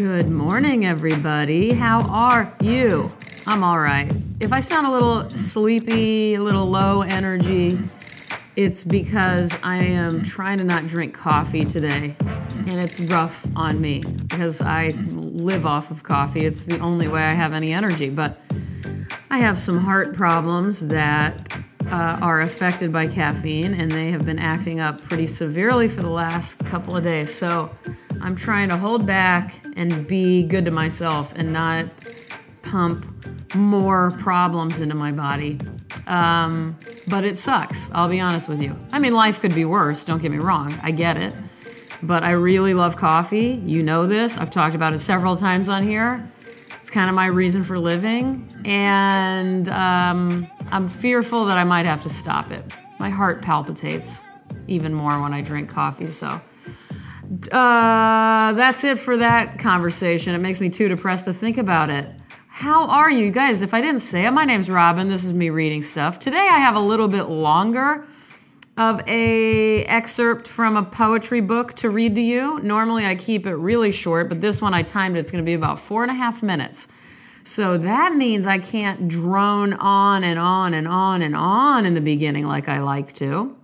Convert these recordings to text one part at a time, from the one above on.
Good morning, everybody. How are you? I'm all right. If I sound a little sleepy, a little low energy, it's because I am trying to not drink coffee today. And it's rough on me because I live off of coffee. It's the only way I have any energy. But I have some heart problems that uh, are affected by caffeine, and they have been acting up pretty severely for the last couple of days. So I'm trying to hold back and be good to myself and not pump more problems into my body. Um, but it sucks, I'll be honest with you. I mean, life could be worse, don't get me wrong, I get it. But I really love coffee. You know this, I've talked about it several times on here. It's kind of my reason for living. And um, I'm fearful that I might have to stop it. My heart palpitates even more when I drink coffee, so. Uh, that's it for that conversation. It makes me too depressed to think about it. How are you guys? If I didn't say it, my name's Robyn. This is me reading stuff. Today I have a little bit longer of a excerpt from a poetry book to read to you. Normally I keep it really short, but this one I timed it. It's going to be about four and a half minutes. So that means I can't drone on and on and on and on in the beginning like I like to.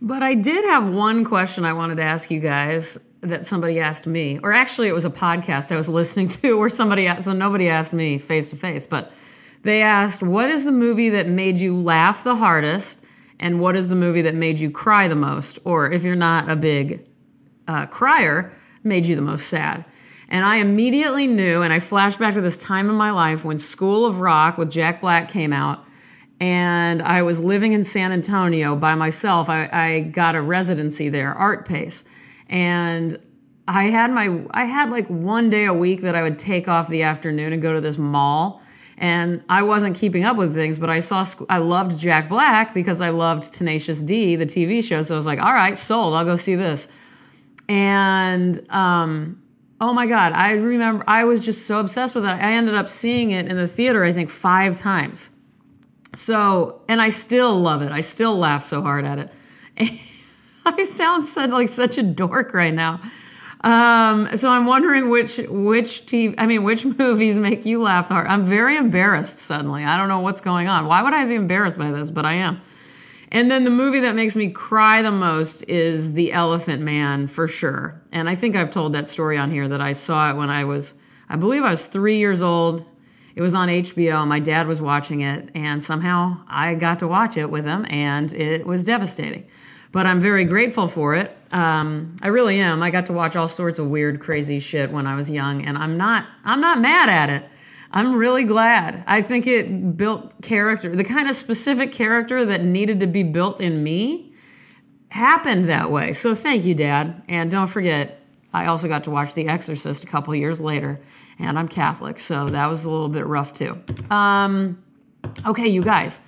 But I did have one question I wanted to ask you guys that somebody asked me, or actually it was a podcast I was listening to where somebody asked, so nobody asked me face to face, but they asked, what is the movie that made you laugh the hardest? And what is the movie that made you cry the most? Or if you're not a big uh, crier, made you the most sad? And I immediately knew, and I flashed back to this time in my life when School of Rock with Jack Black came out and I was living in San Antonio by myself. I, I got a residency there, Artpace, and I had my I had like one day a week that I would take off the afternoon and go to this mall. And I wasn't keeping up with things, but I saw I loved Jack Black because I loved Tenacious D, the TV show. So I was like, all right, sold. I'll go see this. And um, oh my god, I remember I was just so obsessed with it. I ended up seeing it in the theater, I think five times. So, and I still love it. I still laugh so hard at it. I sound so, like such a dork right now. Um, so I'm wondering which which TV, I mean, which movies make you laugh hard. I'm very embarrassed suddenly. I don't know what's going on. Why would I be embarrassed by this? But I am. And then the movie that makes me cry the most is The Elephant Man for sure. And I think I've told that story on here that I saw it when I was, I believe I was three years old it was on HBO. My dad was watching it, and somehow I got to watch it with him, and it was devastating. But I'm very grateful for it. Um, I really am. I got to watch all sorts of weird, crazy shit when I was young, and I'm not. I'm not mad at it. I'm really glad. I think it built character, the kind of specific character that needed to be built in me happened that way. So thank you, Dad. And don't forget, I also got to watch The Exorcist a couple years later, and I'm Catholic, so that was a little bit rough too. Um, okay, you guys.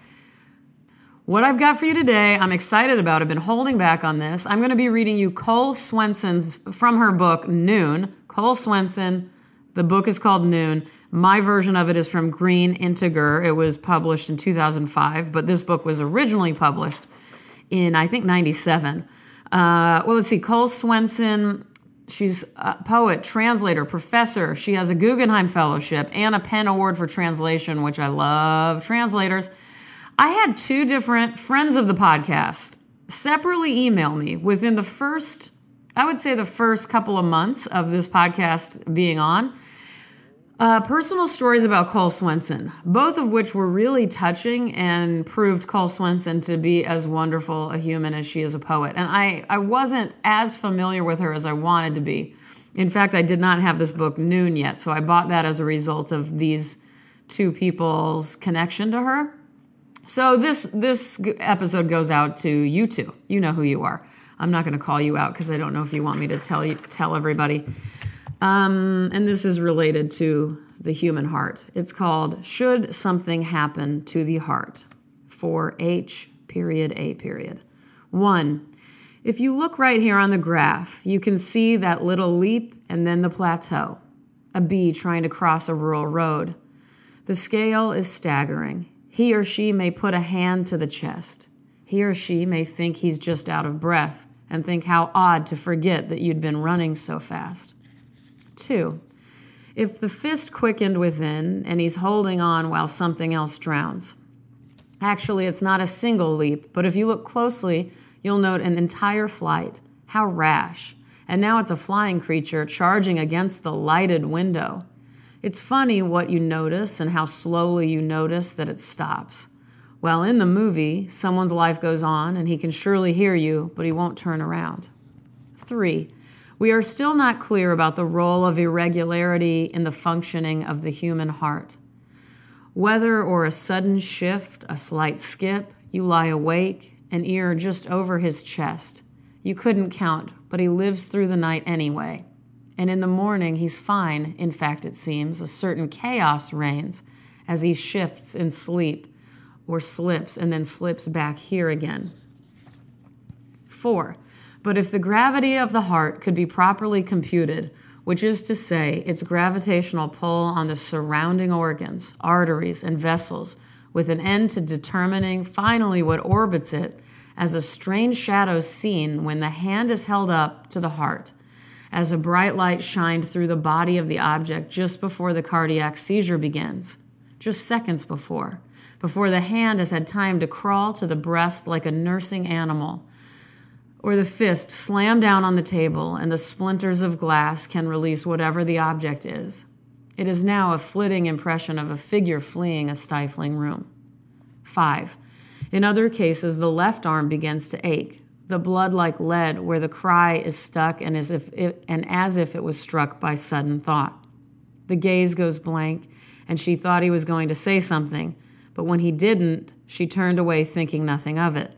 What I've got for you today, I'm excited about. I've been holding back on this. I'm going to be reading you Cole Swensen's from her book Noon. Cole Swensen. The book is called Noon. My version of it is from Green Integer. It was published in 2005, but this book was originally published in I think 97. Uh, well, let's see. Cole Swensen She's a poet, translator, professor. She has a Guggenheim Fellowship and a PEN Award for Translation, which I love translators. I had two different friends of the podcast separately email me within the first, I would say, the first couple of months of this podcast being on uh, personal stories about Cole Swensen, both of which were really touching and proved Cole Swensen to be as wonderful a human as she is a poet. And I, I wasn't as familiar with her as I wanted to be. In fact, I did not have this book Noon yet, so I bought that as a result of these two people's connection to her. So this this episode goes out to you two. You know who you are. I'm not going to call you out because I don't know if you want me to tell you tell everybody. Um, and this is related to the human heart. It's called Should Something Happen to the Heart for H period A period. One, if you look right here on the graph, you can see that little leap and then the plateau, a bee trying to cross a rural road. The scale is staggering. He or she may put a hand to the chest. He or she may think he's just out of breath and think how odd to forget that you'd been running so fast. Two, If the fist quickened within and he's holding on while something else drowns. Actually, it's not a single leap, but if you look closely, you'll note an entire flight. How rash. And now it's a flying creature charging against the lighted window. It's funny what you notice and how slowly you notice that it stops. Well, in the movie, someone's life goes on and he can surely hear you, but he won't turn around. Three, we are still not clear about the role of irregularity in the functioning of the human heart. Whether or a sudden shift, a slight skip, you lie awake, an ear just over his chest. You couldn't count, but he lives through the night anyway. And in the morning, he's fine. In fact, it seems a certain chaos reigns as he shifts in sleep or slips and then slips back here again. Four, but if the gravity of the heart could be properly computed, which is to say, its gravitational pull on the surrounding organs, arteries, and vessels, with an end to determining finally what orbits it as a strange shadow seen when the hand is held up to the heart as a bright light shined through the body of the object just before the cardiac seizure begins, just seconds before, before the hand has had time to crawl to the breast like a nursing animal, or the fist slam down on the table and the splinters of glass can release whatever the object is. It is now a flitting impression of a figure fleeing a stifling room. 5. In other cases, the left arm begins to ache, the blood like lead where the cry is stuck and as if it, and as if it was struck by sudden thought. The gaze goes blank and she thought he was going to say something, but when he didn't, she turned away thinking nothing of it.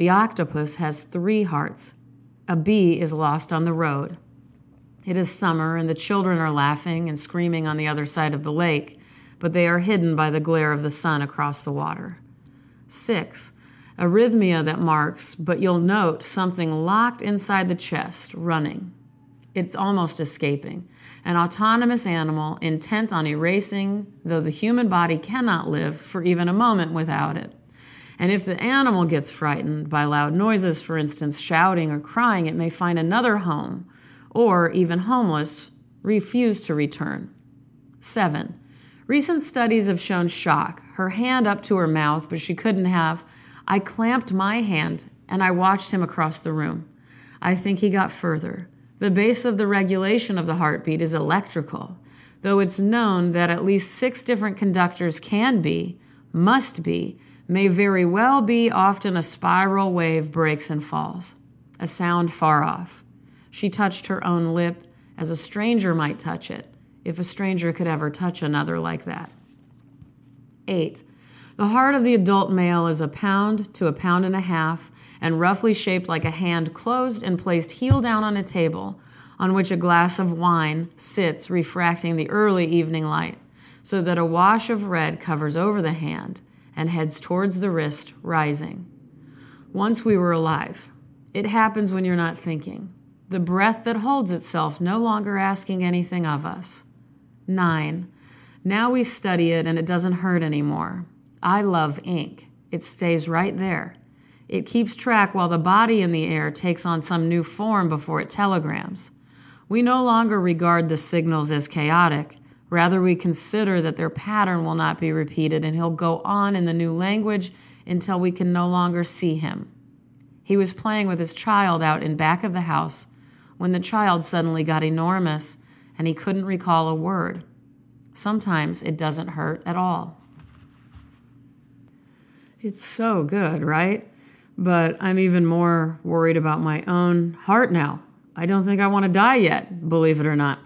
The octopus has three hearts. A bee is lost on the road. It is summer and the children are laughing and screaming on the other side of the lake, but they are hidden by the glare of the sun across the water. 6 arrhythmia that marks, but you'll note something locked inside the chest, running. It's almost escaping. An autonomous animal intent on erasing, though the human body cannot live for even a moment without it. And if the animal gets frightened by loud noises, for instance, shouting or crying, it may find another home, or even homeless, refuse to return. 7. Recent studies have shown shock, her hand up to her mouth, but she couldn't have I clamped my hand and I watched him across the room. I think he got further. The base of the regulation of the heartbeat is electrical, though it's known that at least six different conductors can be, must be, may very well be often a spiral wave breaks and falls, a sound far off. She touched her own lip as a stranger might touch it, if a stranger could ever touch another like that. 8. The heart of the adult male is a pound to a pound and a half and roughly shaped like a hand closed and placed heel down on a table on which a glass of wine sits refracting the early evening light so that a wash of red covers over the hand and heads towards the wrist, rising. Once we were alive. It happens when you're not thinking. The breath that holds itself no longer asking anything of us. Nine. Now we study it and it doesn't hurt anymore. I love ink. It stays right there. It keeps track while the body in the air takes on some new form before it telegrams. We no longer regard the signals as chaotic. Rather, we consider that their pattern will not be repeated and he'll go on in the new language until we can no longer see him. He was playing with his child out in back of the house when the child suddenly got enormous and he couldn't recall a word. Sometimes it doesn't hurt at all. It's so good, right? But I'm even more worried about my own heart now. I don't think I want to die yet, believe it or not.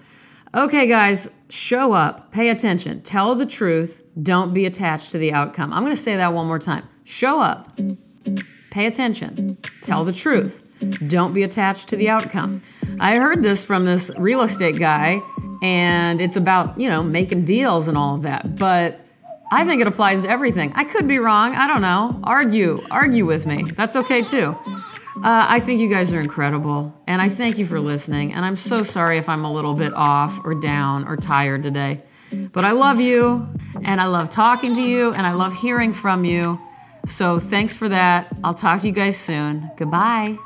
Okay, guys, show up, pay attention, tell the truth, don't be attached to the outcome. I'm going to say that one more time. Show up, pay attention, tell the truth, don't be attached to the outcome. I heard this from this real estate guy, and it's about, you know, making deals and all of that. But I think it applies to everything. I could be wrong. I don't know. Argue. Argue with me. That's okay too. Uh, I think you guys are incredible, and I thank you for listening. And I'm so sorry if I'm a little bit off or down or tired today. But I love you, and I love talking to you, and I love hearing from you. So thanks for that. I'll talk to you guys soon. Goodbye.